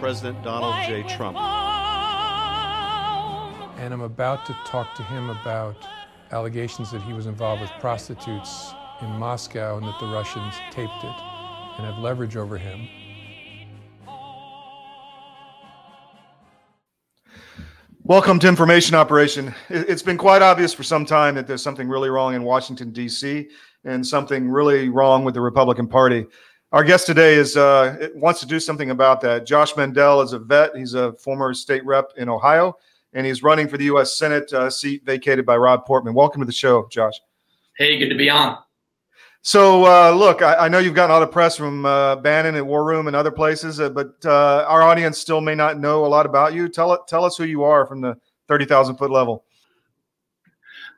President Donald J. Trump. And I'm about to talk to him about allegations that he was involved with prostitutes in Moscow and that the Russians taped it and have leverage over him. Welcome to Information Operation. It's been quite obvious for some time that there's something really wrong in Washington, D.C., and something really wrong with the Republican Party. Our guest today is uh, wants to do something about that. Josh Mandel is a vet. He's a former state rep in Ohio, and he's running for the U.S. Senate uh, seat vacated by Rob Portman. Welcome to the show, Josh. Hey, good to be on. So, uh, look, I, I, know you've gotten a lot of press from uh, Bannon at War Room and other places, uh, but uh, our audience still may not know a lot about you. Tell it, tell us who you are from the thirty thousand foot level.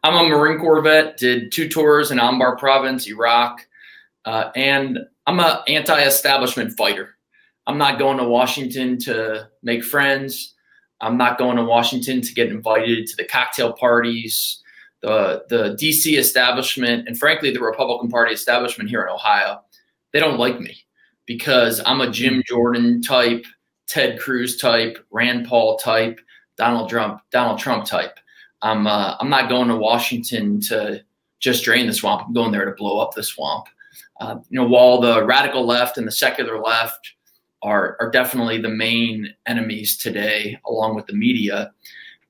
I'm a Marine Corps vet. Did two tours in Anbar Province, Iraq, uh, and I'm an anti-establishment fighter. I'm not going to Washington to make friends. I'm not going to Washington to get invited to the cocktail parties the the DC establishment and frankly the Republican Party establishment here in Ohio, they don't like me because I'm a Jim Jordan type, Ted Cruz type, Rand Paul type, Donald Trump Donald Trump type. I'm uh, I'm not going to Washington to just drain the swamp. I'm going there to blow up the swamp. Uh, you know, while the radical left and the secular left are are definitely the main enemies today, along with the media.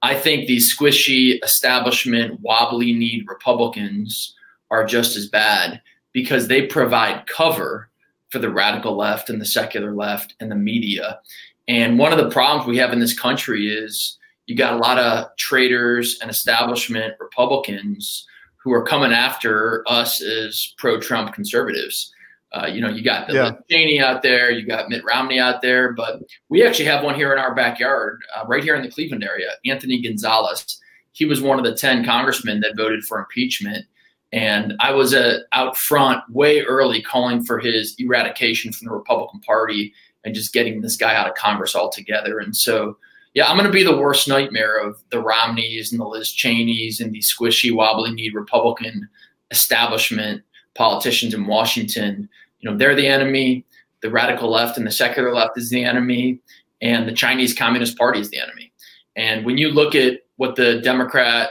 I think these squishy establishment, wobbly kneed Republicans are just as bad because they provide cover for the radical left and the secular left and the media. And one of the problems we have in this country is you got a lot of traitors and establishment Republicans who are coming after us as pro Trump conservatives. Uh, you know, you got the yeah. Cheney out there, you got Mitt Romney out there, but we actually have one here in our backyard, uh, right here in the Cleveland area, Anthony Gonzalez. He was one of the 10 congressmen that voted for impeachment. And I was uh, out front way early calling for his eradication from the Republican Party and just getting this guy out of Congress altogether. And so, yeah, I'm going to be the worst nightmare of the Romneys and the Liz Cheneys and the squishy, wobbly kneed Republican establishment politicians in Washington, you know, they're the enemy. The radical left and the secular left is the enemy, and the Chinese Communist Party is the enemy. And when you look at what the Democrat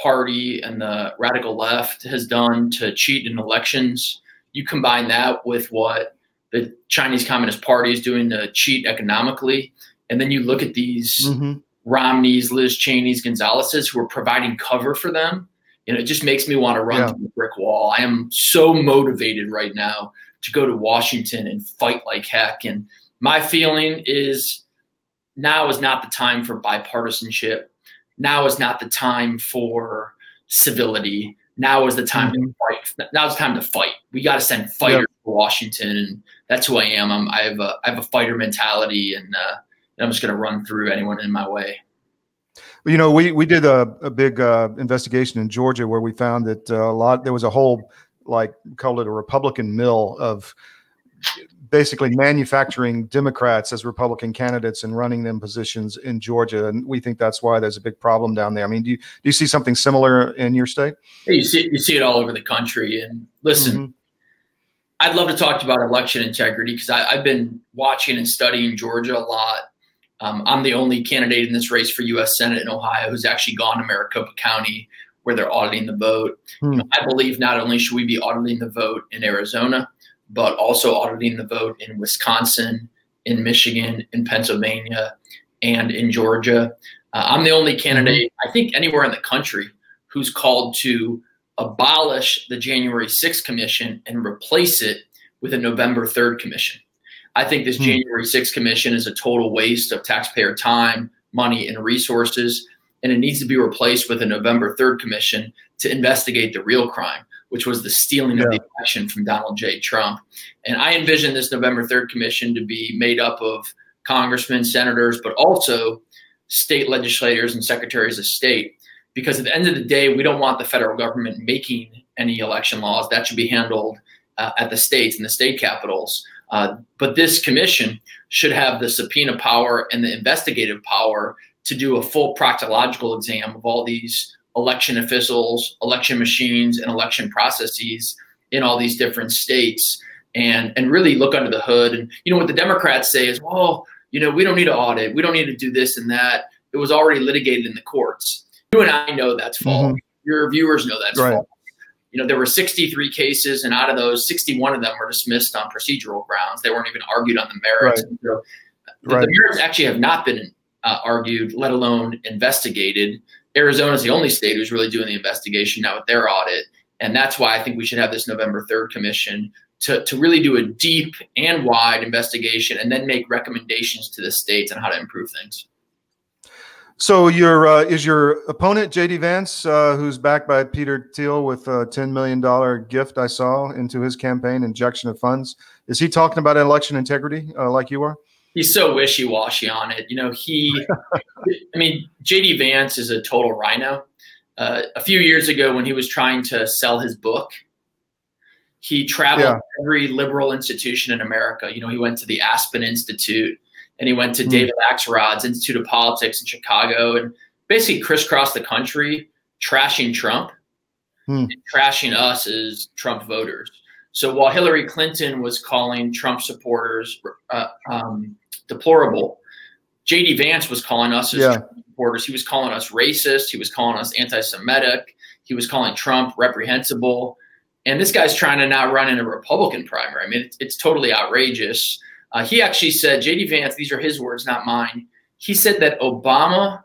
Party and the radical left has done to cheat in elections, you combine that with what the Chinese Communist Party is doing to cheat economically, and then you look at these mm-hmm. Romneys, Liz Cheney's, Gonzalez's who are providing cover for them you know, it just makes me want to run yeah. through the brick wall. I am so motivated right now to go to Washington and fight like heck. And my feeling is now is not the time for bipartisanship. Now is not the time for civility. Now is the time mm-hmm. to fight. Now is the time to fight. We got to send fighters yep. to Washington, and that's who I am. I'm, I have a I have a fighter mentality, and, uh, I'm just going to run through anyone in my way. You know, we we did a, a big uh, investigation in Georgia where we found that uh, a lot there was a whole like called it a Republican mill of basically manufacturing Democrats as Republican candidates and running them positions in Georgia, and we think that's why there's a big problem down there. I mean, do you do you see something similar in your state? You see you see it all over the country. And listen, mm-hmm. I'd love to talk to you about election integrity because I've been watching and studying Georgia a lot um, I'm the only candidate in this race for U.S. Senate in Ohio who's actually gone to Maricopa County where they're auditing the vote. Hmm. You know, I believe not only should we be auditing the vote in Arizona, but also auditing the vote in Wisconsin, in Michigan, in Pennsylvania, and in Georgia. Uh, I'm the only candidate, I think, anywhere in the country who's called to abolish the January 6th commission and replace it with a November 3rd commission. I think this hmm. January 6th commission is a total waste of taxpayer time, money, and resources. And it needs to be replaced with a November 3rd commission to investigate the real crime, which was the stealing yeah. of the election from Donald J. Trump. And I envision this November 3rd commission to be made up of congressmen, senators, but also state legislators and secretaries of state. Because at the end of the day, we don't want the federal government making any election laws. That should be handled uh, at the states and the state capitals. Uh, but this commission should have the subpoena power and the investigative power to do a full proctological exam of all these election officials, election machines, and election processes in all these different states and and really look under the hood. And you know what the Democrats say is, well, you know, we don't need to audit, we don't need to do this and that. It was already litigated in the courts. You and I know that's false. Mm-hmm. Your viewers know that's right. false. You know, there were 63 cases, and out of those, 61 of them were dismissed on procedural grounds. They weren't even argued on the merits. Right. So the, right. the, merits actually have not been uh, argued, let alone investigated. Arizona is the only state who's really doing the investigation now with their audit. And that's why I think we should have this November 3rd commission to, to really do a deep and wide investigation and then make recommendations to the states on how to improve things. So your uh, is your opponent JD Vance, uh, who's backed by Peter Thiel with a ten million dollar gift I saw into his campaign injection of funds. Is he talking about election integrity uh, like you are? He's so wishy washy on it. You know, he, I mean, JD Vance is a total RINO. Uh, a few years ago, when he was trying to sell his book, he traveled yeah. every liberal institution in America. You know, he went to the Aspen Institute and he went to mm. David Axelrod's Institute of Politics in Chicago and basically crisscrossed the country trashing Trump, mm. trashing us as Trump voters. So while Hillary Clinton was calling Trump supporters uh, um, deplorable, JD Vance was calling us as yeah. supporters. He was calling us racist. He was calling us anti-Semitic. He was calling Trump reprehensible. And this guy's trying to now run in a Republican primary. I mean, it's, it's totally outrageous. Uh, he actually said, JD Vance, these are his words, not mine. He said that Obama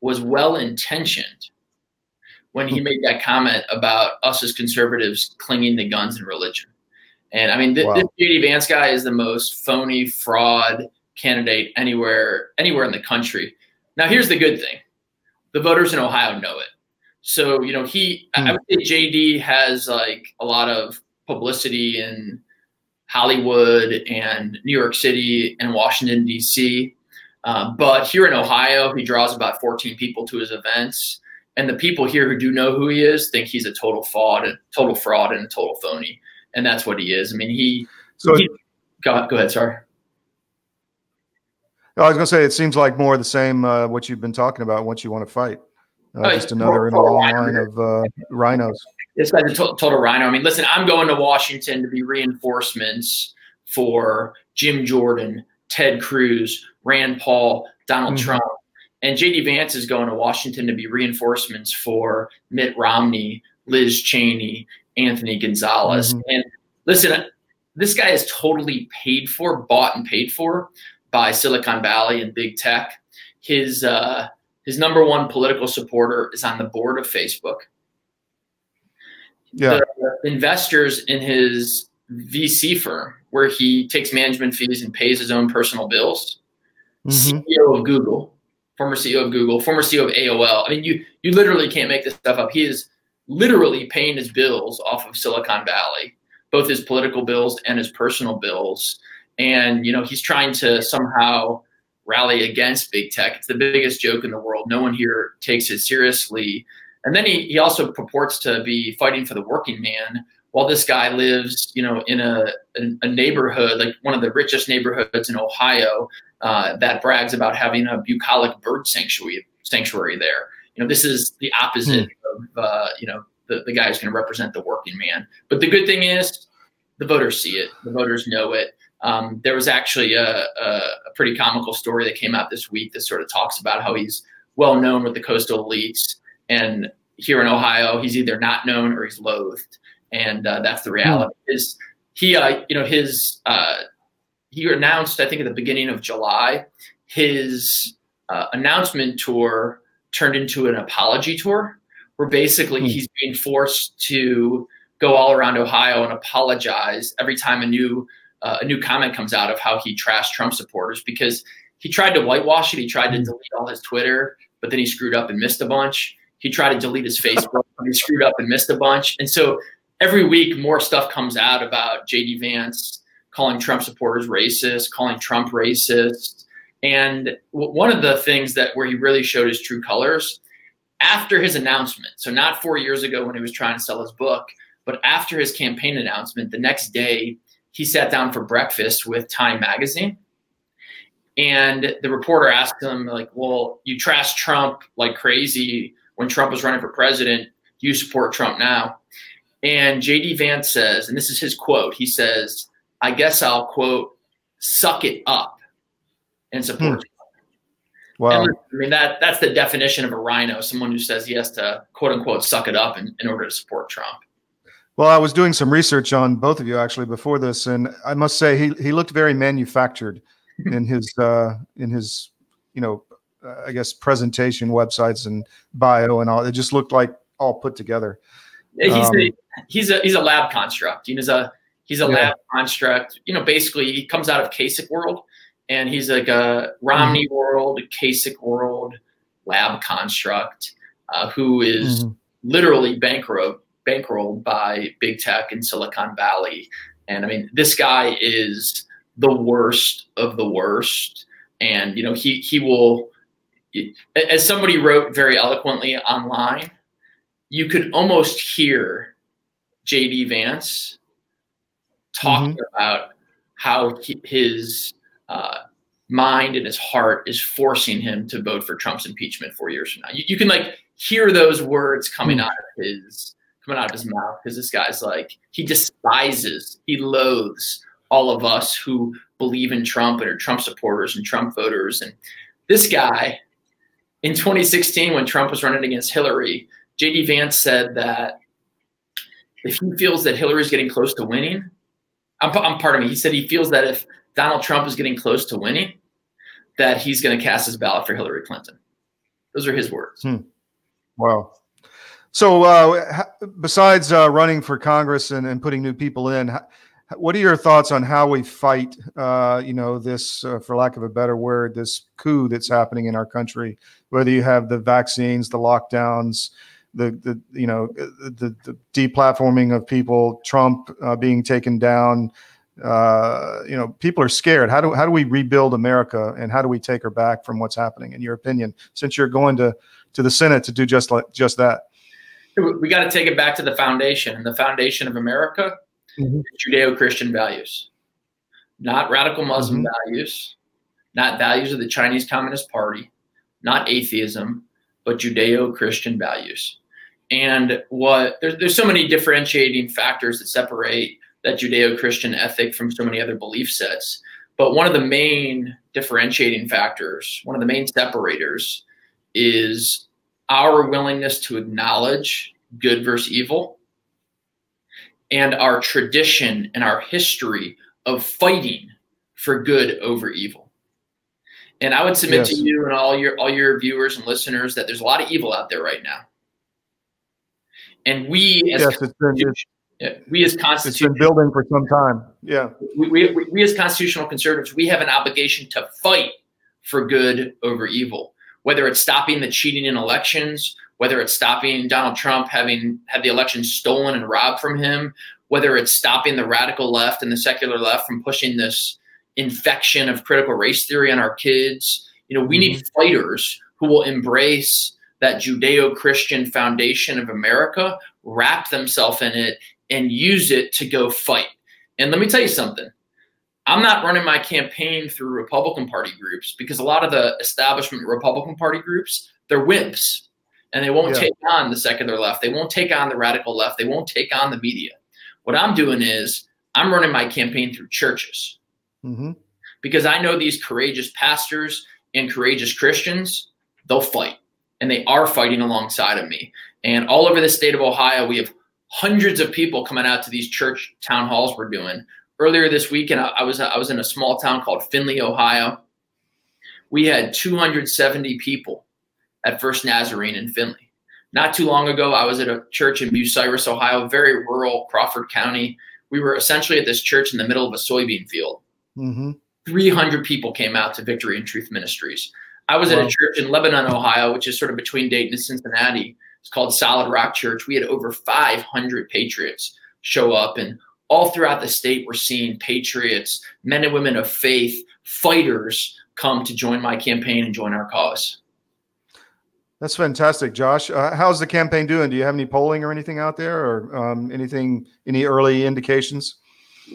was well intentioned when he made that comment about us as conservatives clinging to guns and religion. And I mean, th- wow. this JD Vance guy is the most phony fraud candidate anywhere anywhere in the country. Now, here's the good thing: the voters in Ohio know it. So, you know, he, mm. I would say JD has like a lot of publicity in Hollywood and New York City and Washington, D.C. Uh, but here in Ohio, he draws about 14 people to his events. And the people here who do know who he is think he's a total fraud, a total fraud, and a total phony. And that's what he is. I mean, he. So he, go, go ahead, sorry. I was going to say, it seems like more of the same, uh, what you've been talking about once you want to fight. Uh, oh, just another in a long line of uh, RINOs. This guy's a to- total RINO. I mean, listen, I'm going to Washington to be reinforcements for Jim Jordan, Ted Cruz, Rand Paul, Donald mm-hmm. Trump. And JD Vance is going to Washington to be reinforcements for Mitt Romney, Liz Cheney, Anthony Gonzalez. Mm-hmm. And listen, this guy is totally paid for, bought and paid for by Silicon Valley and big tech. His uh, his number one political supporter is on the board of Facebook. Yeah. The investors in his VC firm, where he takes management fees and pays his own personal bills, mm-hmm. CEO of Google, former CEO of Google, former CEO of AOL. I mean, you you literally can't make this stuff up. He is literally paying his bills off of Silicon Valley, both his political bills and his personal bills. And you know, he's trying to somehow rally against big tech. It's the biggest joke in the world. No one here takes it seriously. And then he, he also purports to be fighting for the working man while this guy lives, you know, in a, a, neighborhood, like one of the richest neighborhoods in Ohio uh, that brags about having a bucolic bird sanctuary, sanctuary there. You know, this is the opposite hmm. of, uh, you know, the, the guy who's going to represent the working man. But the good thing is the voters see it. The voters know it. Um, there was actually a, a, a, pretty comical story that came out this week that sort of talks about how he's well known with the coastal elites, and here in Ohio, he's either not known or he's loathed, and uh, that's the reality. Mm. Is he? Uh, you know, his uh, he announced, I think, at the beginning of July, his uh, announcement tour turned into an apology tour, where basically mm. he's being forced to go all around Ohio and apologize every time a new uh, a new comment comes out of how he trashed Trump supporters because he tried to whitewash it. He tried to mm. delete all his Twitter, but then he screwed up and missed a bunch. He tried to delete his Facebook, he screwed up and missed a bunch. And so every week, more stuff comes out about JD Vance calling Trump supporters racist, calling Trump racist. And one of the things that where he really showed his true colors after his announcement, so not four years ago when he was trying to sell his book, but after his campaign announcement, the next day he sat down for breakfast with Time Magazine. And the reporter asked him, like, well, you trashed Trump like crazy when Trump was running for president. Do you support Trump now? And JD Vance says, and this is his quote, he says, I guess I'll quote, suck it up and support hmm. Wow. And, I mean that that's the definition of a RINO, someone who says he has to quote unquote suck it up in, in order to support Trump. Well, I was doing some research on both of you actually before this, and I must say he he looked very manufactured in his uh, in his you know uh, I guess presentation websites and bio and all. It just looked like all put together. He's um, a, he's a he's a lab construct. You know, he's a he's a yeah. lab construct. You know, basically he comes out of Kasich world, and he's like a Romney mm-hmm. world, Kasich world lab construct uh, who is mm-hmm. literally bankrupt bankrolled by big tech in Silicon Valley. And I mean, this guy is the worst of the worst. And you know, he he will, as somebody wrote very eloquently online, you could almost hear JD Vance talking mm-hmm. about how his uh, mind and his heart is forcing him to vote for Trump's impeachment four years from now. You, you can like hear those words coming mm-hmm. out of his coming out of his mouth because this guy's like he despises, he loathes all of us who believe in Trump and are Trump supporters and Trump voters. And this guy in 2016, when Trump was running against Hillary, JD Vance said that if he feels that Hillary's getting close to winning, I'm, I'm part of me. He said he feels that if Donald Trump is getting close to winning, that he's going to cast his ballot for Hillary Clinton. Those are his words. Hmm. Wow. So, uh, besides uh, running for Congress and, and putting new people in, what are your thoughts on how we fight, uh, you know, this, uh, for lack of a better word, this coup that's happening in our country? Whether you have the vaccines, the lockdowns, the, the you know, the, the deplatforming of people, Trump uh, being taken down. Uh, you know, people are scared. How do how do we rebuild America, and how do we take her back from what's happening? In your opinion, since you're going to to the Senate to do just like just that we got to take it back to the foundation, and the foundation of America mm-hmm. Judeo-Christian values, not radical Muslim mm-hmm. values, not values of the Chinese Communist Party, not atheism, but Judeo-Christian values. And what there's there's so many differentiating factors that separate that Judeo-Christian ethic from so many other belief sets. But one of the main differentiating factors, one of the main separators, is our willingness to acknowledge good versus evil and our tradition and our history of fighting for good over evil. And I would submit yes. to you and all your all your viewers and listeners that there's a lot of evil out there right now. And we as yes, it's been, it's, we as constitutional it's been building for some time. Yeah. We, we, we as constitutional conservatives, we have an obligation to fight for good over evil whether it's stopping the cheating in elections, whether it's stopping Donald Trump having had the election stolen and robbed from him, whether it's stopping the radical left and the secular left from pushing this infection of critical race theory on our kids. You know, we mm-hmm. need fighters who will embrace that Judeo Christian foundation of America, wrap themselves in it, and use it to go fight. And let me tell you something I'm not running my campaign through Republican Party groups because a lot of the establishment Republican Party groups, they're wimps and they won't yeah. take on the secular left. They won't take on the radical left. They won't take on the media. What I'm doing is I'm running my campaign through churches mm-hmm. because I know these courageous pastors and courageous Christians, they'll fight and they are fighting alongside of me. And all over the state of Ohio, we have hundreds of people coming out to these church town halls we're doing earlier this week, and I, I was I was in a small town called Findlay, Ohio. We had 270 people at First Nazarene in Findlay. Not too long ago, I was at a church in Bucyrus, Ohio, very rural Crawford County. We were essentially at this church in the middle of a soybean field. Mm-hmm. 300 people came out to Victory and Truth Ministries. I was wow. at a church in Lebanon, Ohio, which is sort of between Dayton and Cincinnati. It's called Solid Rock Church. We had over 500 patriots show up, and all throughout the state, we're seeing patriots, men and women of faith, fighters come to join my campaign and join our cause. That's fantastic, Josh. Uh, how's the campaign doing? Do you have any polling or anything out there, or um, anything, any early indications?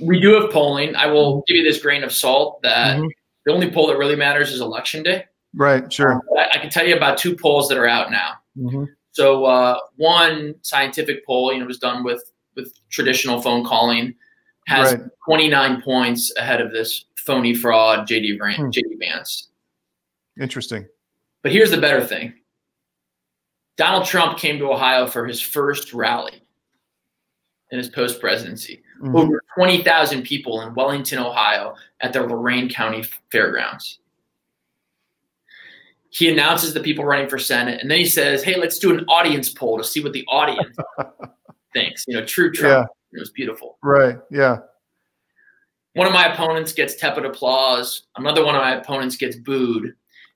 We do have polling. I will give you this grain of salt that mm-hmm. the only poll that really matters is election day. Right. Sure. Um, I, I, can tell you about two polls that are out now. Mm-hmm. So uh, one scientific poll, you know, was done with with traditional phone calling, has right. 29 points ahead of this phony fraud, JD, hmm. JD Vance. Interesting. But here's the better thing Donald Trump came to Ohio for his first rally in his post presidency. Mm-hmm. Over 20,000 people in Wellington, Ohio at the Lorain County Fairgrounds. He announces the people running for Senate, and then he says, Hey, let's do an audience poll to see what the audience thinks. You know, true Trump. Yeah. It was beautiful. Right. Yeah. One of my opponents gets tepid applause. Another one of my opponents gets booed.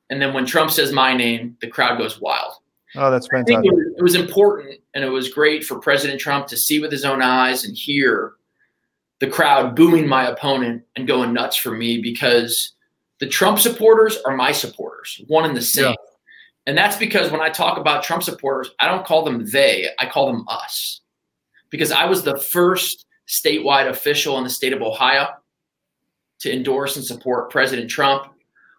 And then when Trump says my name, the crowd goes wild. Oh, that's fantastic. It was, it was important and it was great for President Trump to see with his own eyes and hear the crowd booing my opponent and going nuts for me because the Trump supporters are my supporters, one and the same. Yeah. And that's because when I talk about Trump supporters, I don't call them they, I call them us. Because I was the first statewide official in the state of Ohio to endorse and support President Trump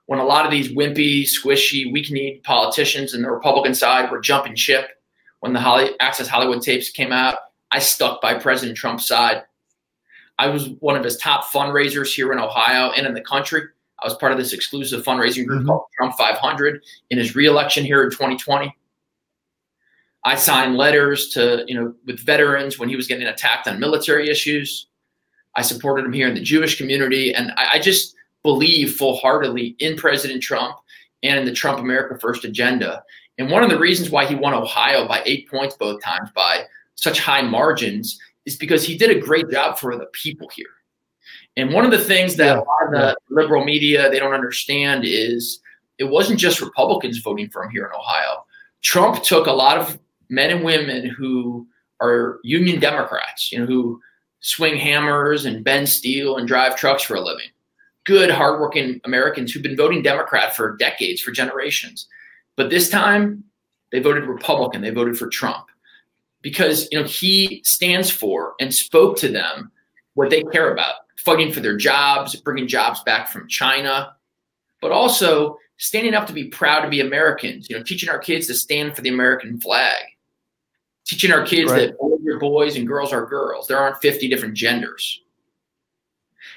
when a lot of these wimpy, squishy, weak-kneed politicians in the Republican side were jumping ship when the Holly, Access Hollywood tapes came out, I stuck by President Trump's side. I was one of his top fundraisers here in Ohio and in the country. I was part of this exclusive fundraising group mm-hmm. called Trump 500 in his reelection here in 2020. I signed letters to, you know, with veterans when he was getting attacked on military issues. I supported him here in the Jewish community. And I, I just, believe full heartedly in President Trump and in the Trump America First agenda. And one of the reasons why he won Ohio by eight points both times by such high margins is because he did a great job for the people here. And one of the things that yeah. a lot of the liberal media they don't understand is it wasn't just Republicans voting for him here in Ohio. Trump took a lot of men and women who are union Democrats, you know, who swing hammers and bend steel and drive trucks for a living good, hardworking Americans who've been voting Democrat for decades, for generations. But this time, they voted Republican. They voted for Trump because you know he stands for and spoke to them what they care about: fighting for their jobs, bringing jobs back from China, but also standing up to be proud to be Americans. You know, teaching our kids to stand for the American flag, teaching our kids right. that boys are boys and girls are girls. There aren't fifty different genders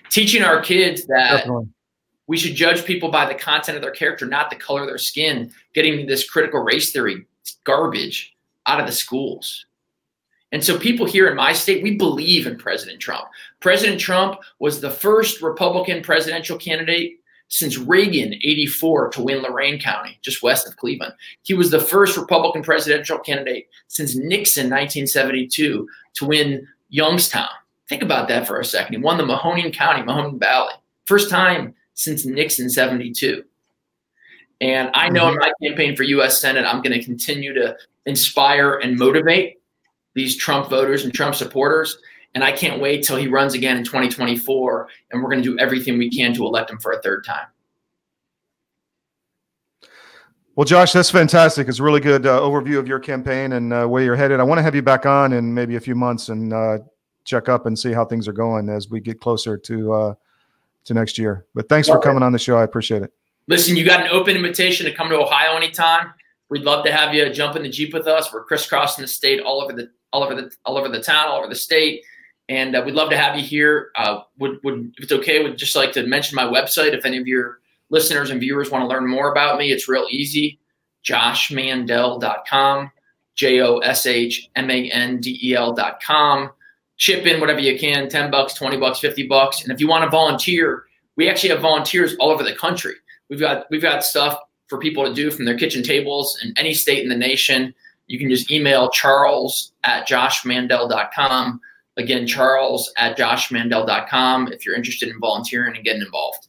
teaching our kids that Definitely. we should judge people by the content of their character, not the color of their skin, getting this critical race theory garbage out of the schools. And so, people here in my state, we believe in President Trump. President Trump was the first Republican presidential candidate since Reagan, 84, to win Lorain County, just west of Cleveland. He was the first Republican presidential candidate since Nixon, 1972, to win Youngstown. Think about that for a second. He won the Mahoning County, Mahoning Valley, first time since Nixon 72. And I know mm-hmm. in my campaign for U.S. Senate, I'm going to continue to inspire and motivate these Trump voters and Trump supporters. And I can't wait till he runs again in 2024. And we're going to do everything we can to elect him for a third time. Well, Josh, that's fantastic. It's a really good uh, overview of your campaign and uh, where you're headed. I want to have you back on in maybe a few months and uh, check up and see how things are going as we get closer to uh, to next year. But thanks for coming on the show. I appreciate it. Listen, you got an open invitation to come to Ohio anytime. We'd love to have you jump in the jeep with us. We're crisscrossing the state, all over the all over the all over the town, all over the state, and uh, we'd love to have you here. Uh, would would if it's okay, would just like to mention my website if any of your listeners and viewers want to learn more about me. It's real easy. JoshMandel.com, J O S H M A N D E L.com chip in whatever you can 10 bucks 20 bucks 50 bucks. And if you want to volunteer we actually have volunteers all over the country. We've got we've got stuff for people to do from their kitchen tables in any state in the nation. You can just email charles at joshmandel.com again charles at joshmandel.com if you're interested in volunteering and getting involved